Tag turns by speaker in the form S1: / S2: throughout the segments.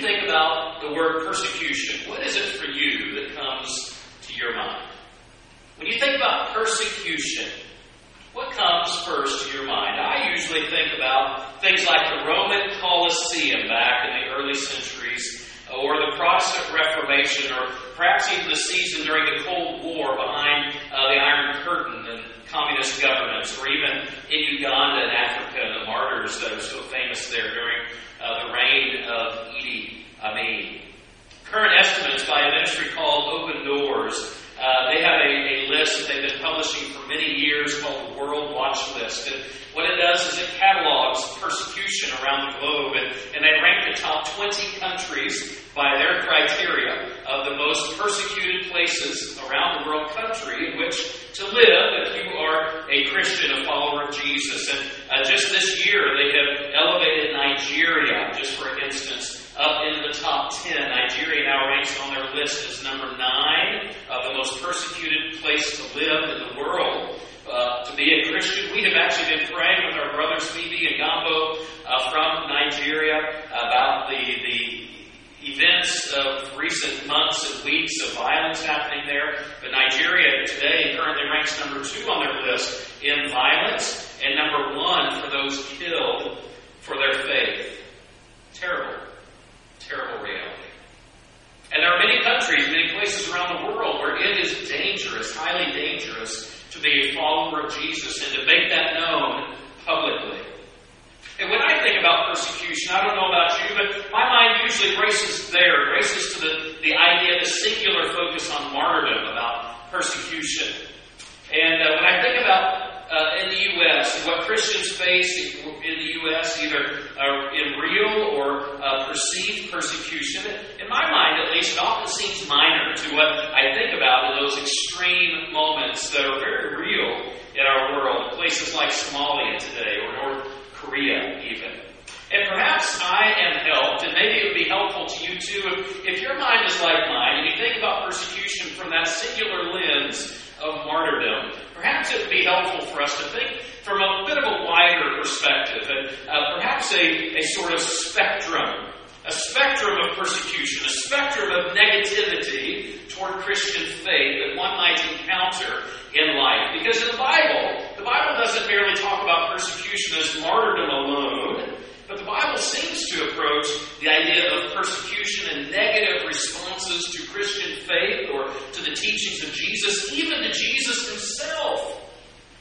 S1: think about the word persecution, what is it for you that comes to your mind? When you think about persecution, what comes first to your mind? I usually think about things like the Roman Colosseum back in the early centuries, or the Protestant Reformation, or perhaps even the season during the Cold War behind uh, the Iron Curtain and communist governments, or even in Uganda and Africa, the martyrs that are so famous there during uh, the reign of Idi Amin. Current estimates by a ministry called Open Doors uh, they have a, a, list that they've been publishing for many years called the World Watch List. And what it does is it catalogs persecution around the globe, and, and they rank the top 20 countries by their criteria of the most persecuted places around the world country in which to live if you are a Christian, a follower of Jesus. And uh, just this year, they have elevated Nigeria, just for instance, up into the top 10. Nigeria now ranks on their list as number 9 of the most persecuted place to live in the world. Uh, to be a Christian, we have actually been praying with our brothers Phoebe and Gambo uh, from Nigeria about the, the events of recent months and weeks of violence happening there. But Nigeria today currently ranks number two on their list in violence and number one for those killed for their faith. Terrible terrible reality. And there are many countries, many places around the world where it is dangerous, highly dangerous, to be a follower of Jesus and to make that known publicly. And when I think about persecution, I don't know about you, but my mind usually races there, races to the, the idea, the singular focus on martyrdom, about persecution. And uh, when I think about uh, in the U.S. what Christians face in the U.S., either uh, in real or uh, perceived persecution, in my mind at least, it often seems minor to what I think about in those extreme moments that are very real in our world, places like Somalia today or North Korea even. And perhaps I am helped, and maybe it would be helpful to you too, if, if your mind is like mine and you think about persecution from that singular lens of martyrdom, perhaps it would be helpful for us to think from a bit of a wider perspective, and uh, perhaps a, a sort of spectrum, a spectrum of persecution, a spectrum of negativity toward Christian faith that one might encounter in life. Because in the Bible, the Bible doesn't merely talk about persecution as martyrdom alone. But the Bible seems to approach the idea of persecution and negative responses to Christian faith or to the teachings of Jesus, even to Jesus himself.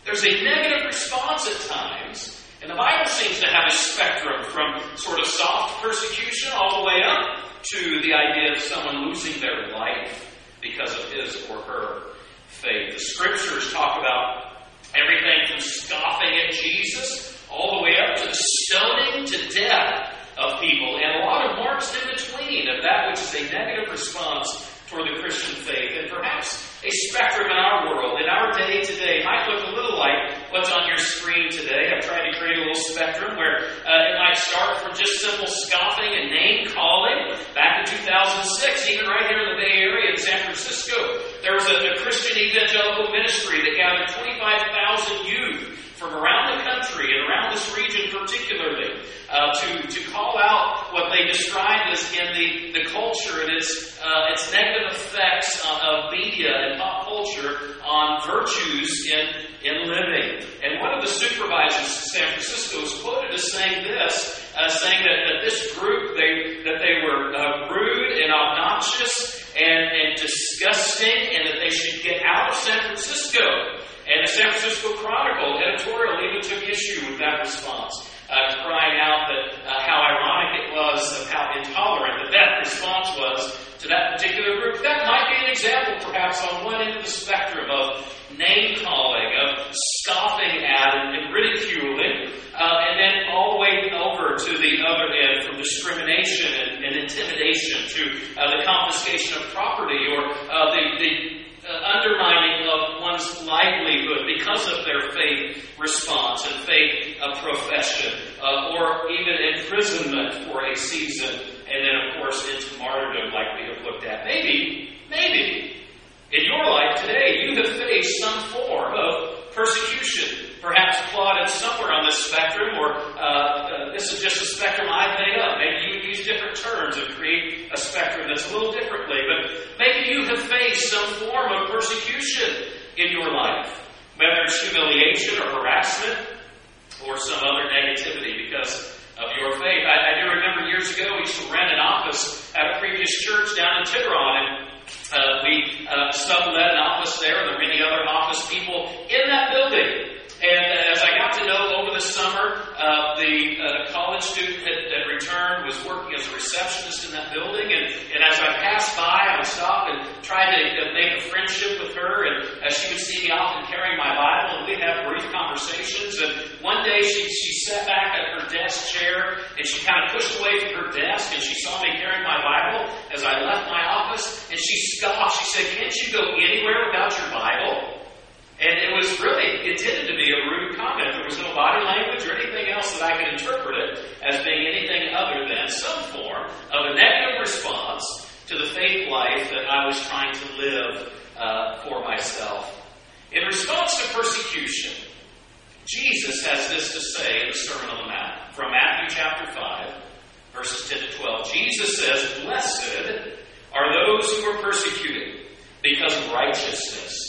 S1: There's a negative response at times, and the Bible seems to have a spectrum from sort of soft persecution all the way up to the idea of someone losing their life because of his or her faith. The scriptures talk about everything from scoffing at Jesus all the way up to the stoning to death of people, and a lot of marks in between of that which is a negative response toward the Christian faith. And perhaps a spectrum in our world, in our day today, might look a little like what's on your screen today. I've tried to create a little spectrum where uh, it might start from just simple scoffing and name calling. Back in 2006, even right here in the Bay Area in San Francisco, there was a, a Christian evangelical ministry that gathered 25,000 youth from around the country and around this region particularly uh, to, to call out what they described as in the, the culture and its, uh, its negative effects of media and pop culture on virtues in, in living. And one of the supervisors in San Francisco was quoted as saying this, uh, saying that, that this group, they, that they were uh, rude and obnoxious and, and disgusting and that they should get out of San Francisco. And the San Francisco Chronicle editorial even took issue with that response, uh, crying out that uh, how ironic it was of how intolerant that that response was to that particular group. That might be an example, perhaps, on one end of the spectrum of name calling, of scoffing at and, ridiculing, uh, and then all the way over to the other end from discrimination and, and intimidation to uh, the confiscation of property or uh, the, the undermining of one's livelihood because of their faith response and faith uh, profession, uh, or even imprisonment for a season, and then, of course, into martyrdom, like we have looked at. Maybe, maybe, in your life today, you have faced some form of persecution perhaps plotted somewhere on this spectrum, or uh, uh, this is just a spectrum I've made up. Maybe you would use different terms and create a spectrum that's a little differently, but maybe you have faced some form of persecution in your life, whether it's humiliation or harassment or some other negativity because of your faith. I, I do remember years ago we used to rent an office at a previous church down in Tiburon, and uh, we uh, an office there, and there were many other office people in that building. And as I got to know over the summer, uh, the uh, college student had, had, returned, was working as a receptionist in that building, and, and as I passed by, I would stop and try to uh, make a friendship with her, and as she would see me often carrying my Bible, and we'd have brief conversations. And one day she, she sat back at her desk chair, and she kind of pushed away from her desk, and she saw me carrying my Bible as I left my office, and she scoffed. She said, Can't you go anywhere without your Bible? And it was really intended to be a rude comment. There was no body language or anything else that I could interpret it as being anything other than some form of a negative response to the faith life that I was trying to live uh, for myself. In response to persecution, Jesus has this to say in the Sermon on the Mount from Matthew chapter 5, verses 10 to 12. Jesus says, Blessed are those who are persecuted because of righteousness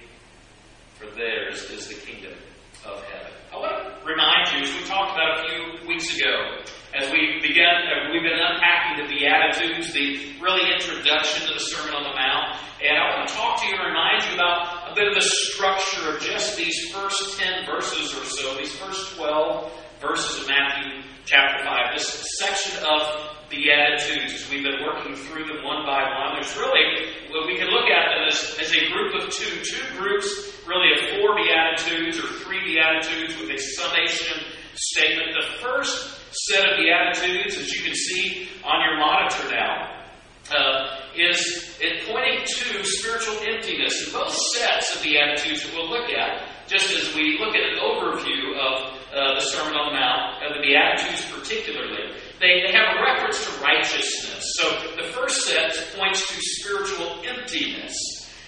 S1: for theirs is the kingdom of heaven. I want to remind you, as we talked about a few weeks ago, as we began, uh, we've been unpacking the Beatitudes, the really introduction to the Sermon on the Mount, and I want to talk to you and remind you about a bit of the structure of just these first 10 verses or so, these first 12 verses of Matthew chapter 5, this section of Beatitudes, as we've been working through them one by one. There's really, well, we can look at them as, as a group of two, two groups really of four Beatitudes or three Beatitudes with a summation statement. The first set of Beatitudes, as you can see on your monitor now, uh, is it pointing to spiritual emptiness. And both sets of Beatitudes that we'll look at, just as we look at an overview of uh, the Sermon on the Mount, of the Beatitudes particularly, they, they have a reference to righteousness. So the first set points to spiritual emptiness.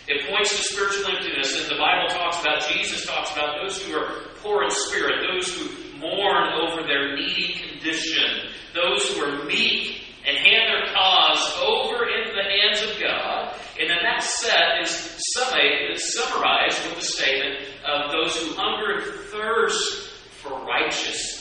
S1: It points to spiritual emptiness, and the Bible talks about, Jesus talks about those who are poor in spirit, those who mourn over their needy condition, those who are meek and hand their cause over into the hands of God. And then that set is summarized with the statement of those who hunger and thirst for righteousness.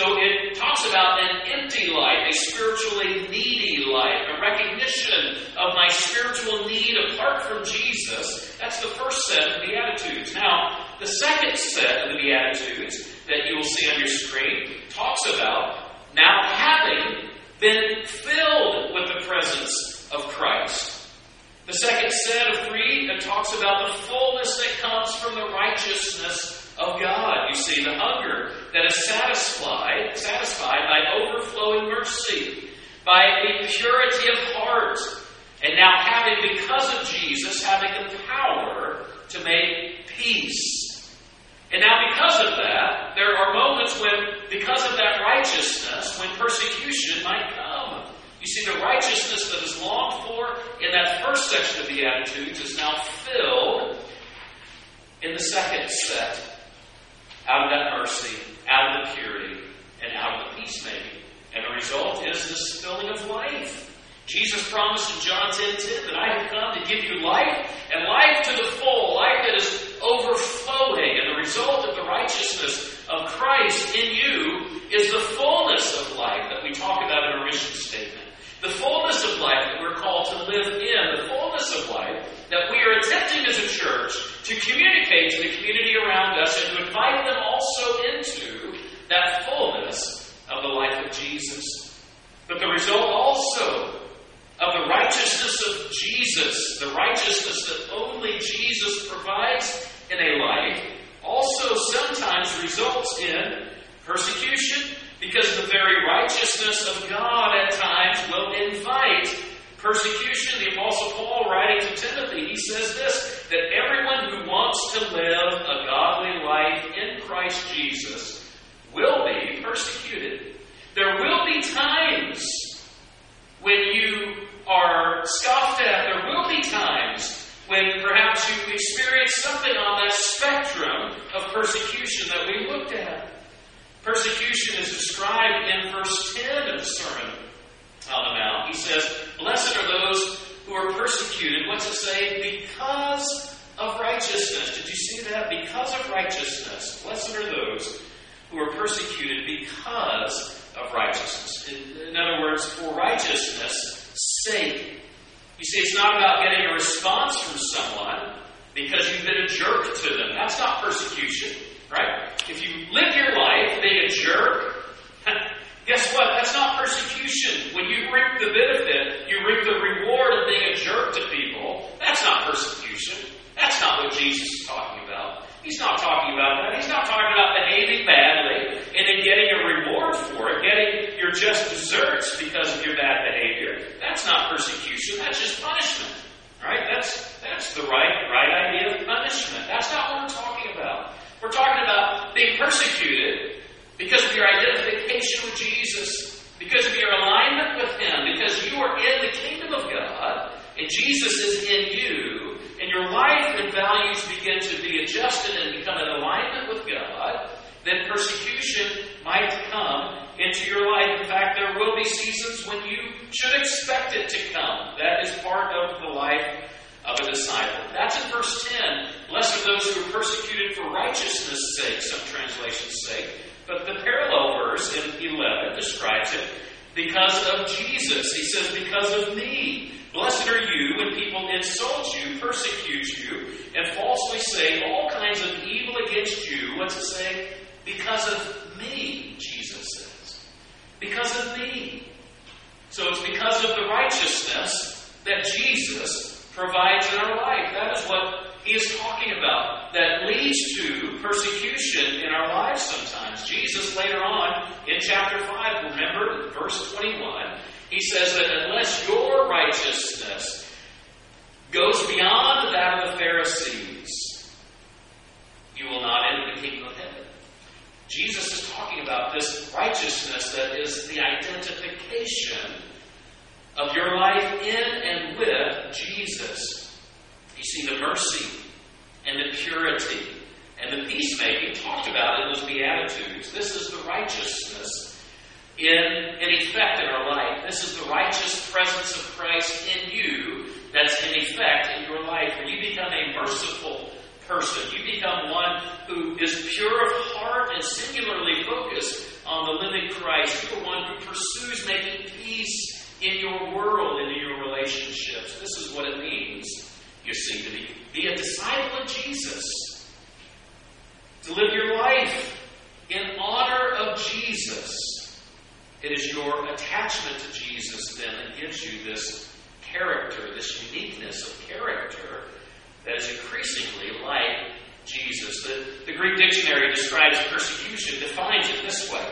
S1: So it talks about an empty life, a spiritually needy life, a recognition of my spiritual need apart from Jesus. That's the first set of the Beatitudes. Now, the second set of the Beatitudes that you will see on your screen talks about now having been filled with the presence of Christ. The second set of three it talks about the fullness that comes from the righteousness of God. You see, the hunger that is satisfied, satisfied by overflowing mercy, by a purity of heart, and now having, because of Jesus, having the power to make peace. And now, because of that, there are moments when, because of that righteousness, when persecution might come. You see, the righteousness that is longed for in that first section of the Beatitudes is now filled in the second set out of that mercy, out of the purity, and out of the peacemaking. And the result is the spilling of life. Jesus promised in John 10 10 that I have come to give you life, and life to the full, life that is overflowing. And the result of the righteousness of Christ in you is the fullness of life that we talk about in our mission statement. The fullness of life that we're called to live in, the fullness of life that we are attempting as a church to communicate to the community around us and to invite them also into that fullness of the life of Jesus. But the result also of the righteousness of Jesus, the righteousness that only Jesus provides in a life, also sometimes results in persecution because the very righteousness of God at times will invite Persecution, the Apostle Paul writing to Timothy, he says this that everyone who wants to live a godly life in Christ Jesus will be persecuted. There will be times when you are scoffed at. There will be times when perhaps you experience something on that spectrum of persecution that we looked at. Persecution is described in verse 10 of the Sermon on the Mount. He says, Blessed are those who are persecuted. What's it say? Because of righteousness. Did you see that? Because of righteousness. Blessed are those who are persecuted because righteousness. In, in other words, for righteousness' sake. You see, it's not about getting a response from someone because you've been a jerk to them. That's not persecution, right? If you live your life being a jerk, guess what? That's not persecution. When you reap the benefit, you reap the reward of being a jerk to people. That's not persecution. That's not what Jesus is talking about. He's not talking about that. He's not talking about behaving badly getting a reward for it, getting your just desserts because of your bad behavior. That's not persecution. That's just punishment. Right? That's that's the right right idea of punishment. That's not what we're talking about. We're talking about being persecuted because of your identification with Jesus, because of your alignment with Him, because you are in the kingdom of God, and Jesus is in you, and your life and values begin to be adjusted and become in alignment with God, then persecution might come into your life. In fact, there will be seasons when you should expect it to come. That is part of the life of a disciple. That's in verse 10. Blessed are those who are persecuted for righteousness' sake, some translations say. But the parallel verse in 11 describes it because of Jesus. He says, because of me. Blessed are you when people insult you, persecute you, and falsely say all kinds of evil against you. What's it say? Because of me, Jesus says. Because of me. So it's because of the righteousness that Jesus provides in our life. That is what he is talking about that leads to persecution in our lives sometimes. Jesus, later on in chapter 5, remember, verse 21, he says that unless your righteousness goes beyond that of the Pharisees, you will not enter the kingdom of heaven. Jesus is talking about this righteousness that is the identification of your life in and with Jesus. You see, the mercy and the purity and the peacemaking talked about in those Beatitudes. This is the righteousness in, in effect in our life. This is the righteous presence of Christ in you that's in effect in your life. When you become a merciful person, you become one who is pure of heart and singularly focused on the living Christ. You're one who pursues making peace in your world and in your relationships. This is what it means you see, to be, be a disciple of Jesus, to live your life in honor of Jesus. It is your attachment to Jesus then that gives you this character, this uniqueness of character that is increasingly like Jesus. The, the Greek dictionary describes persecution, defines it this way.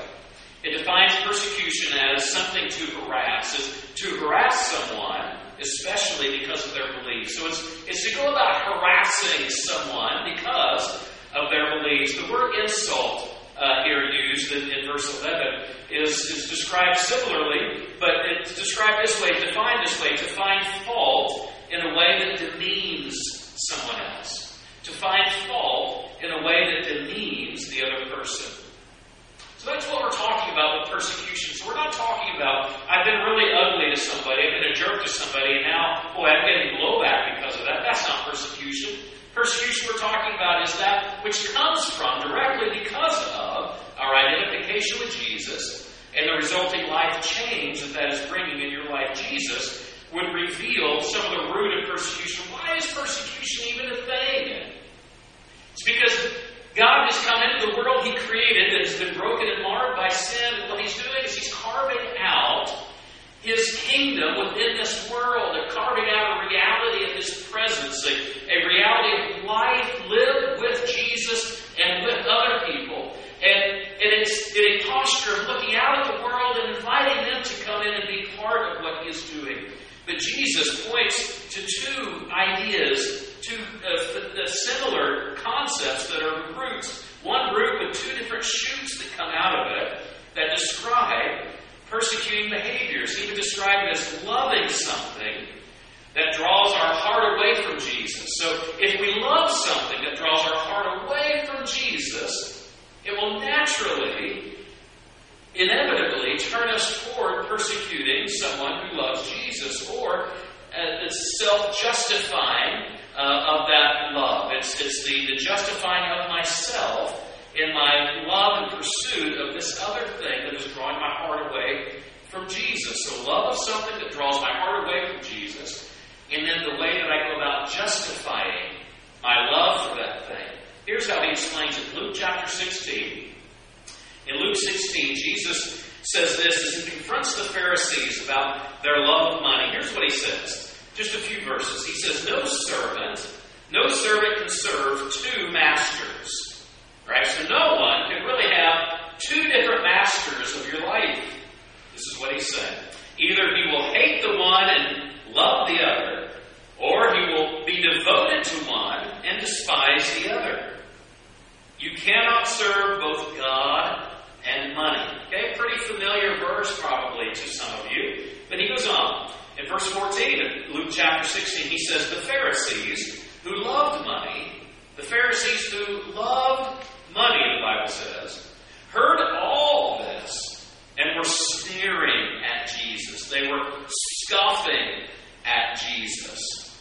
S1: It defines persecution as something to harass, as to harass someone especially because of their beliefs. So it's, it's to go about harassing someone because of their beliefs. The word insult uh, here used in, in, verse 11 is, is described similarly, but it's described this way, defined this way, to find fault in a way that demeans someone else. To find fault in a way that demeans the other person. So that's what we're talking about with persecution. So we're not talking about, I've been really ugly to somebody, I've been a jerk to somebody, and now, boy, I'm getting blowback because of that. That's not persecution. Persecution we're talking about is that which comes from directly because of our identification with Jesus and the resulting life change that that is bringing in your life. Jesus would reveal some of the root of persecution. Why is persecution even a thing? It's because God has come into the world He created that has been broken and marred by sin. And what He's doing is He's carving out His kingdom within this world. They're carving out a reality of His presence, a, a reality of life lived with Jesus and with other people. And, and it's in a posture of looking out at the world and inviting them to come in and be part of what he is doing. But Jesus points to two ideas, two uh, similar concepts that are roots. One root with two different shoots that come out of it that describe persecuting behaviors. He would describe it as loving something that draws our heart away from Jesus. So if we love something that draws our heart away from Jesus, it will naturally, inevitably turn us toward persecuting someone who loves Jesus or uh, self justifying uh, of that love. It's, it's the, the justifying of myself in my love and pursuit of this other thing that is drawing my heart away from Jesus. So, love of something that draws my heart away from Jesus, and then the way that I go about justifying my love for that thing. Here's how he explains it Luke chapter 16. In Luke 16, Jesus says this as he confronts the Pharisees about their love of money. Here's what he says. Just a few verses. He says, No servant, no servant can serve two masters. Right? So no one can really have two different masters of your life. This is what he's saying. Either he will hate the one and love the other, or he will be devoted to one and despise the other. You cannot serve both God and money. Familiar verse probably to some of you. But he goes on. In verse 14 of Luke chapter 16, he says, The Pharisees who loved money, the Pharisees who loved money, the Bible says, heard all this and were sneering at Jesus. They were scoffing at Jesus.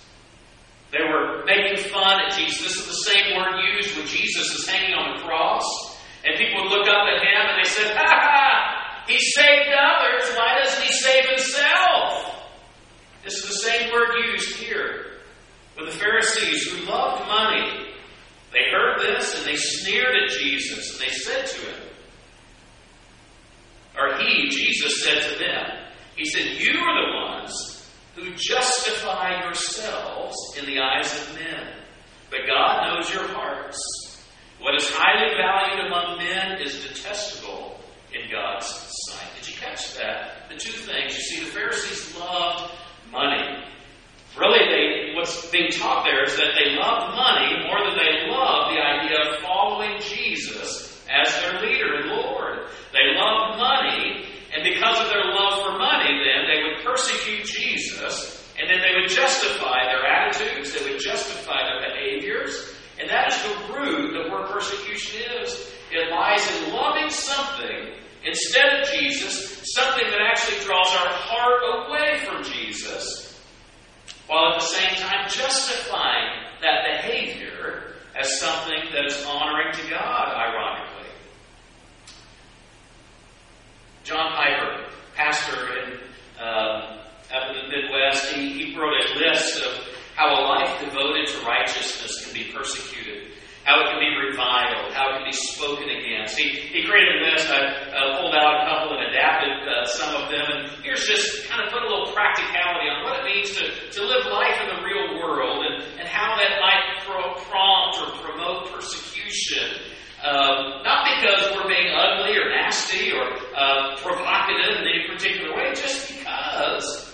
S1: They were making fun at Jesus. This is the same word used when Jesus is hanging on the cross. And people would look up at him and they said, Ha ha! He saved others. Why doesn't he save himself? This is the same word used here. With the Pharisees who loved money they heard this and they sneered at Jesus and they said to him, or he, Jesus, said to them, He said, You are the ones who justify yourselves in the eyes of men, but God knows your hearts. What is highly valued among men is detestable in God's sight. Did you catch that? The two things. You see, the Pharisees loved money. Really, they, what's being taught there is that they love money more than they love the idea of following Jesus as their leader and Lord. They love money, and because of their love for money, then they would persecute Jesus, and then they would justify their attitudes, they would justify their behaviors, and that is the root of where persecution is. It lies in loving something instead of Jesus, something that actually draws our heart away from Jesus while at the same time justifying that behavior as something that is honoring to God, ironically. John Piper, pastor in, uh, up in the Midwest, he, he wrote a list of how a life devoted to righteousness can be persecuted how it can be reviled, how it can be spoken against. He, he created a list. I uh, pulled out a couple and adapted uh, some of them. And here's just kind of put a little practicality on what it means to, to live life in the real world and, and how that might pro- prompt or promote persecution. Um, not because we're being ugly or nasty or uh, provocative in any particular way, just because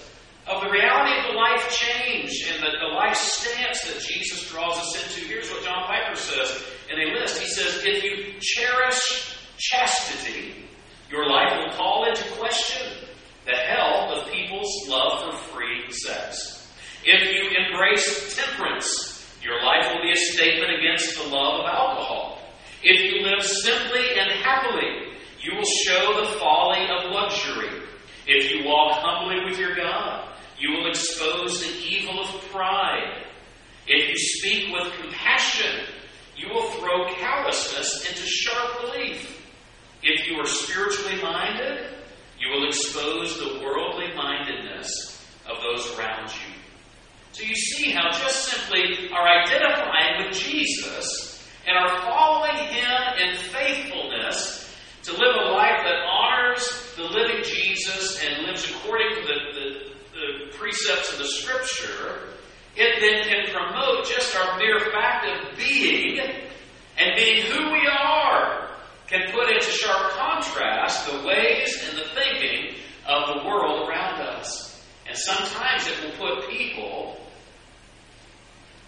S1: of the reality of the life change and the, the life stance that Jesus draws us into. Here's what John Piper says in a list. He says, If you cherish chastity, your life will call into question the health of people's love for free sex. If you embrace temperance, your life will be a statement against the love of alcohol. If you live simply and happily, you will show the folly of luxury. If you walk humbly with your God, you will expose the evil of pride. If you speak with compassion, you will throw callousness into sharp relief. If you are spiritually minded, you will expose the worldly mindedness of those around you. So you see how just simply our identifying with Jesus and our following Him in faithfulness to live a life that honors the living Jesus and lives according to the, the the precepts of the Scripture, it then can promote just our mere fact of being and being who we are, can put into sharp contrast the ways and the thinking of the world around us. And sometimes it will put people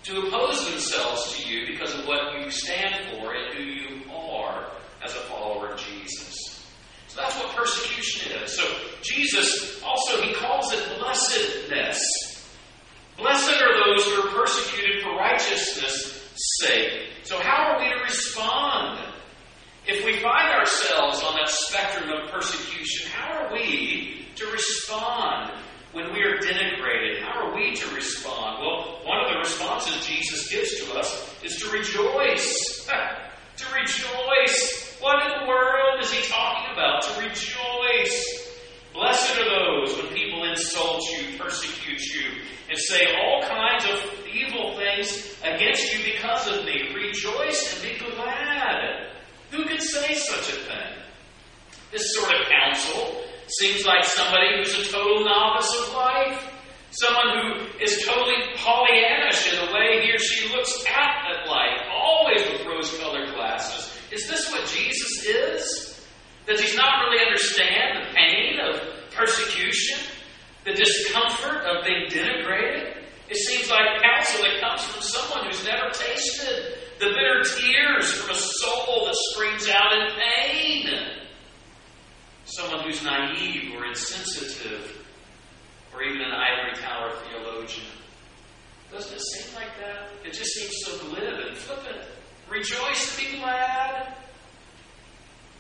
S1: to oppose themselves to you because of what you stand for and who you are as a follower of Jesus. So that's what persecution is. So Jesus also, he calls it blessedness. Blessed are those who are persecuted for righteousness' sake. So, how are we to respond? If we find ourselves on that spectrum of persecution, how are we to respond when we are denigrated? How are we to respond? Well, one of the responses Jesus gives to us is to rejoice. to rejoice. What in the world is he talking about? To rejoice. Blessed are those when people insult you, persecute you, and say all kinds of evil things against you because of me. Rejoice and be glad. Who could say such a thing? This sort of counsel seems like somebody who's a total novice of life. Someone who is totally Pollyannish in the way he or she looks at, life, always with rose colored glasses. Is this what Jesus is? Does he not really understand the pain of persecution? The discomfort of being denigrated? It seems like counsel that comes from someone who's never tasted the bitter tears from a soul that screams out in pain. Someone who's naive or insensitive, or even an ivory tower theologian. Doesn't it seem like that? It just seems so glib and flippant. Rejoice and be glad.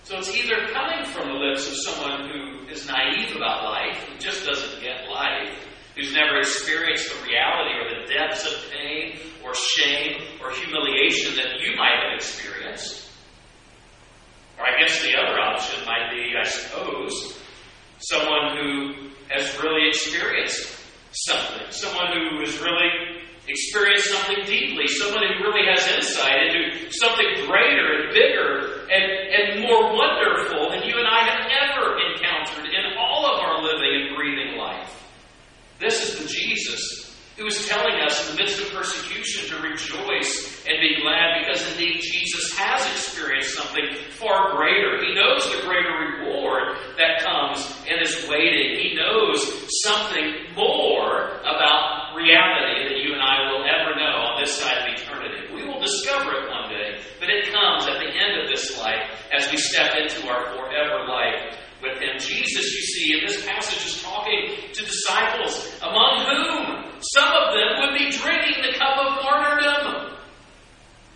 S1: So it's either coming from the lips of someone who is naive about life, who just doesn't get life, who's never experienced the reality or the depths of pain or shame or humiliation that you might have experienced. Or I guess the other option might be, I suppose, someone who has really experienced something, someone who has really experienced something deeply, someone who really has insight into something greater and bigger and, and more wonderful than you and I have ever encountered in all of our living and breathing life. This is the Jesus who is telling us in the midst of persecution to rejoice and be glad because indeed Jesus has experienced something far greater. He knows the greater reward that comes and is waiting. He knows something more about reality than you and I will ever know on this side of eternity. We will discover it one day, but it comes at the end of this life as we step into our forever life with Him. Jesus, you see, in this passage is talking to disciples, among whom some of them would be drinking the cup of martyrdom.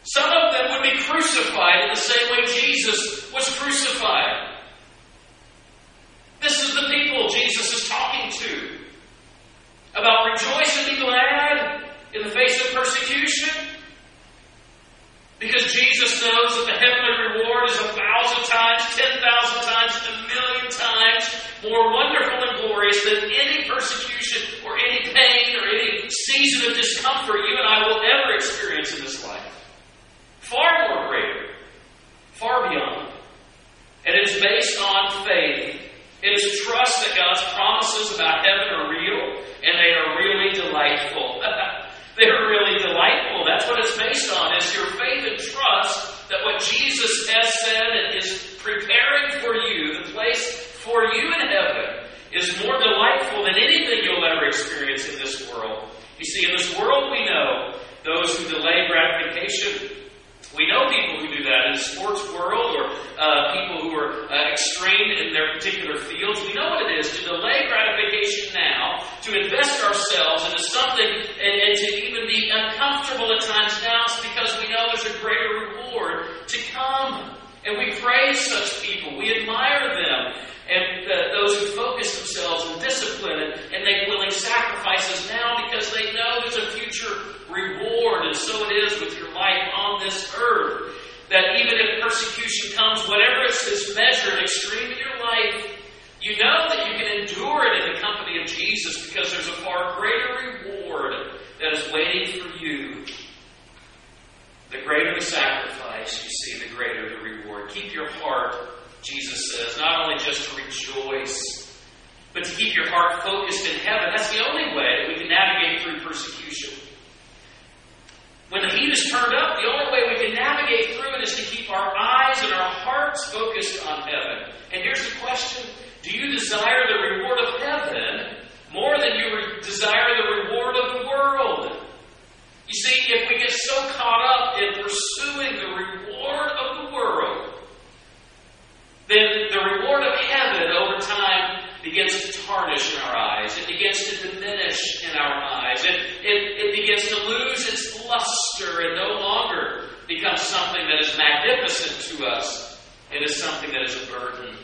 S1: Some of them would be crucified in the same way Jesus was crucified. This is the people Jesus is talking to about rejoice and be glad in the face of persecution. Because Jesus knows that the heavenly reward is a thousand times, ten thousand times, a million times more wonderful and glorious than any persecution or any pain or any season of discomfort you and I will ever experience in this life. Far more greater, far beyond. And it is based on faith. It is trust that God's promises about heaven are real and they are really delightful. they are really delightful. That's what it's based on, is your faith and trust that what Jesus has said and is preparing for you, the place for you in heaven, is more delightful than anything you'll ever experience in this world. You see, in this world we know those who delay gratification we know people who do that in the sports world or uh, people who are uh, extreme in their particular fields. We know what it is to delay gratification now, to invest ourselves into something and, and to even be uncomfortable at times now because we know there's a greater reward to come. And we praise such people. We admire them. And uh, those who focus themselves on discipline and, and make willing sacrifices now because they know there's a future reward. And so it is with your life on this earth. That even if persecution comes, whatever is its measure and extreme in your life, you know that you can endure it in the company of Jesus because there's a far greater reward that is waiting for you. The greater the sacrifice, you see, the greater the reward. Keep your heart, Jesus says, not only just to rejoice, but to keep your heart focused in heaven. That's the only way that we can navigate through persecution. When the heat is turned up, the only way we can navigate through it is to keep our eyes and our hearts focused on heaven. And here's the question Do you desire the reward of heaven more than you desire the reward of the world. You see, if we get so caught up in pursuing the reward of the world, then the reward of heaven over time begins to tarnish in our eyes. It begins to diminish in our eyes. It, it, it begins to lose its luster and no longer becomes something that is magnificent to us. It is something that is a burden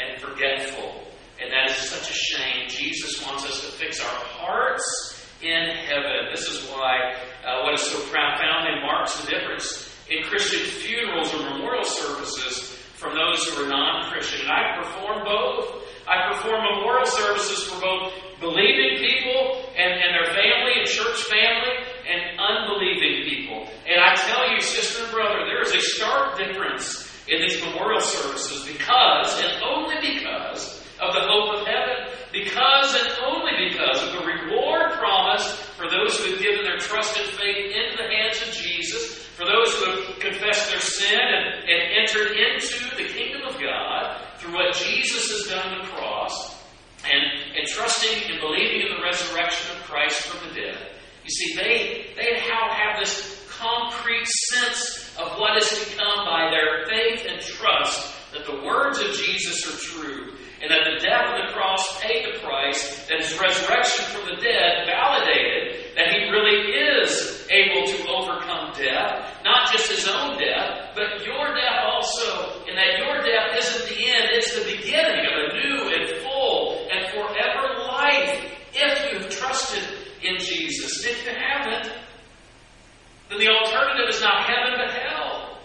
S1: and forgetful and that is such a shame. Jesus wants us to fix our hearts in heaven. This is why uh, what is so profoundly marks the difference in Christian funerals or memorial services from those who are non Christian. And I perform both. I perform memorial services for both believing people and, and their family and church family and unbelieving people. And I tell you, sister and brother, there is a stark difference in these memorial services because, and only because, of the hope of heaven, because and only because of the reward promised for those who have given their trust and faith into the hands of Jesus, for those who have confessed their sin and, and entered into the kingdom of God through what Jesus has done on the cross, and, and trusting and believing in the resurrection of Christ from the dead. You see, they, they have this concrete sense of what is to come by their faith and trust that the words of Jesus are true and that the death of the cross paid the price, that his resurrection from the dead validated that he really is able to overcome death, not just his own death, but your death also, and that your death isn't the end, it's the beginning of a new and full and forever life if you've trusted in Jesus. If you haven't, then the alternative is not heaven but hell.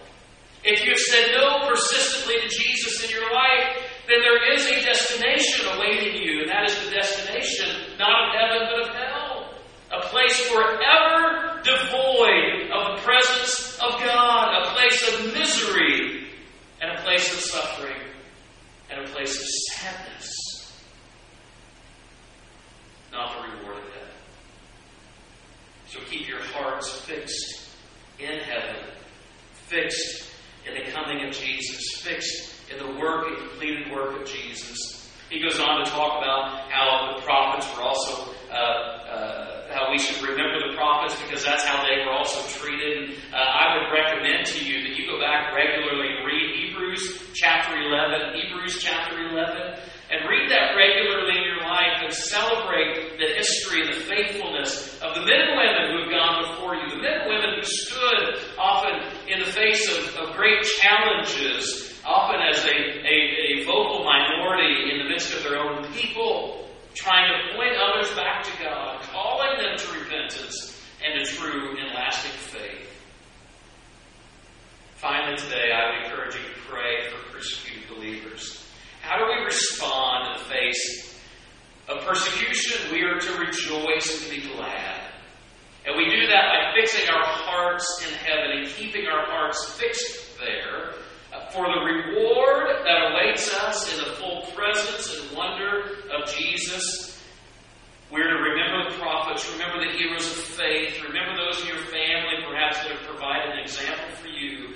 S1: If you've said no persistently to Jesus in your life, then there is a destination awaiting you, and that is the destination not of heaven but of hell. A place forever devoid of the presence of God, a place of misery, and a place of suffering, and a place of sadness. Not the reward of heaven. So keep your hearts fixed in heaven, fixed in the coming of Jesus, fixed in the work and completed work of Jesus. He goes on to talk about how the prophets were also, uh, uh, we should remember the prophets because that's how they were also treated. Uh, I would recommend to you that you go back regularly and read Hebrews chapter 11, Hebrews chapter 11, and read that regularly in your life and celebrate the history and the faithfulness of the men and women who have gone before you, the men and women who stood often in the face of, of great challenges often as a, a, a vocal minority in the midst of their own people, trying to point others back to God, them to repentance and to true and lasting faith. Finally, today, I would encourage you to pray for persecuted believers. How do we respond in the face of persecution? We are to rejoice and be glad. And we do that by fixing our hearts in heaven and keeping our hearts fixed there for the reward that awaits us in the full presence and wonder of Jesus. We're to remember the prophets, remember the heroes of faith, remember those in your family perhaps that have provided an example for you,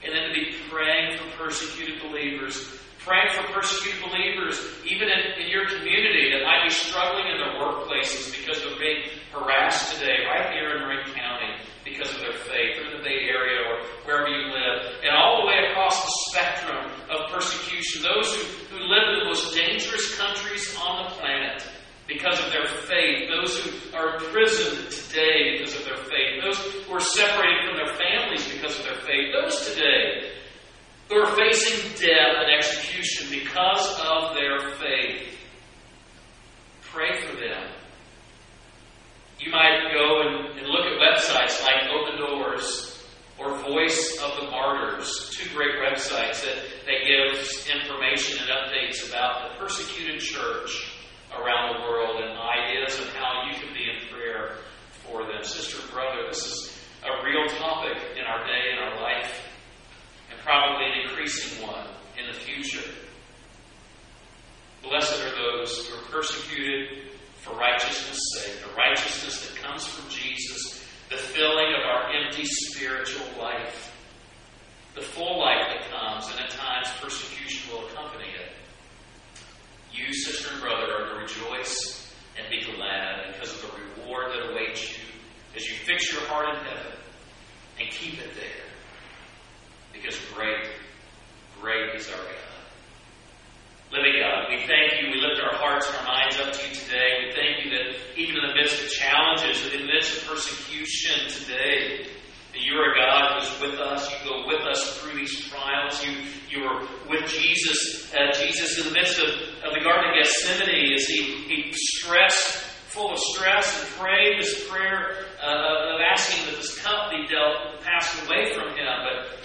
S1: and then to be praying for persecuted believers. Praying for persecuted believers, even in, in your community that might be struggling in their workplaces because they're being harassed today, right here in Marin County because of their faith, or in the Bay Area, or wherever you live, and all the way across the spectrum of persecution. Those who, who live in the most dangerous countries on the planet because of their faith, those who are imprisoned today because of their faith, those who are separated from their families because of their faith, those today who are facing death and execution because of their faith. Pray for them. You might go and, and look at websites like Open Doors or Voice of the Martyrs, two great websites that, that give information and updates about the persecuted church around the world and ideas of how you can be in prayer for them. Sister, brother, this is a real topic in our day, in our life, and probably an increasing one in the future. Blessed are those who are persecuted for righteousness' sake, the righteousness that comes from Jesus, the filling of our empty spiritual life, the full life that comes, and at times persecution will accompany it. You, sister and brother, are to rejoice and be glad because of the reward that awaits you as you fix your heart in heaven and keep it there. Because great, great is our God. Living God, we thank you. We lift our hearts and our minds up to you today. We thank you that even in the midst of challenges, in the midst of persecution today. You are God who's with us. You go with us through these trials. You, you are with Jesus. Uh, Jesus in the midst of, of the Garden of Gethsemane as he, he stressed, full of stress, and prayed this prayer uh, of asking that this cup be dealt, passed away from him. But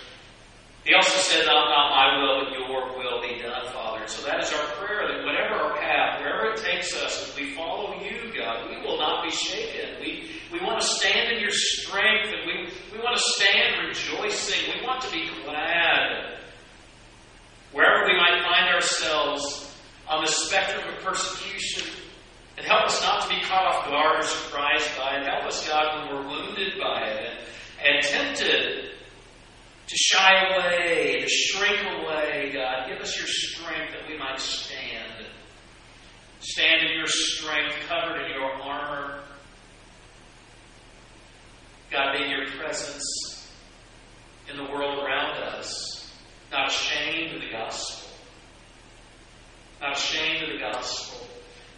S1: he also said, not, not my will, but your will be done, Father. So that is our prayer, that whatever our path, wherever it takes us, if we follow you, God, we will not be shaken. We, we want to stand in your strength, and we, we want to stand rejoicing. We want to be glad. Wherever we might find ourselves on the spectrum of persecution, and help us not to be caught off guard or surprised by it. Help us, God, when we're wounded by it and, and tempted to shy away, to shrink away, God. Give us your strength that we might stand. Stand in your strength, covered in your armor. God, be in your presence in the world around us, not ashamed of the gospel. Not ashamed of the gospel.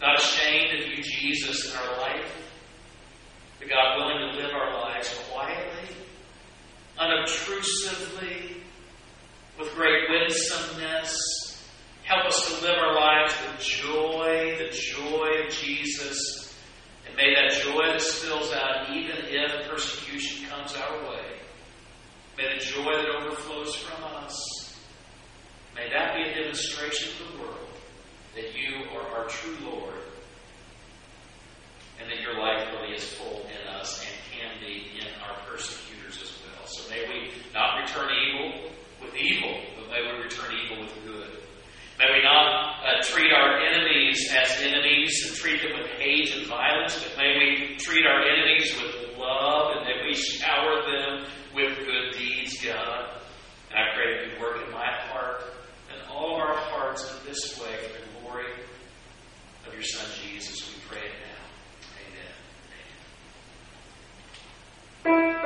S1: Not ashamed of you, Jesus, in our life. But God, willing to live our lives quietly unobtrusively, with great winsomeness. Help us to live our lives with joy, the joy of Jesus. And may that joy that spills out even if persecution comes our way. May the joy that overflows from us, may that be a demonstration to the world that you are our true Lord and that your life really is full in us and can be in our. So May we not return evil with evil, but may we return evil with good. May we not uh, treat our enemies as enemies and treat them with hate and violence, but may we treat our enemies with love and that we shower them with good deeds, God. And I pray that you work in my heart and all of our hearts in this way for the glory of your Son Jesus. We pray it now. Amen. Amen.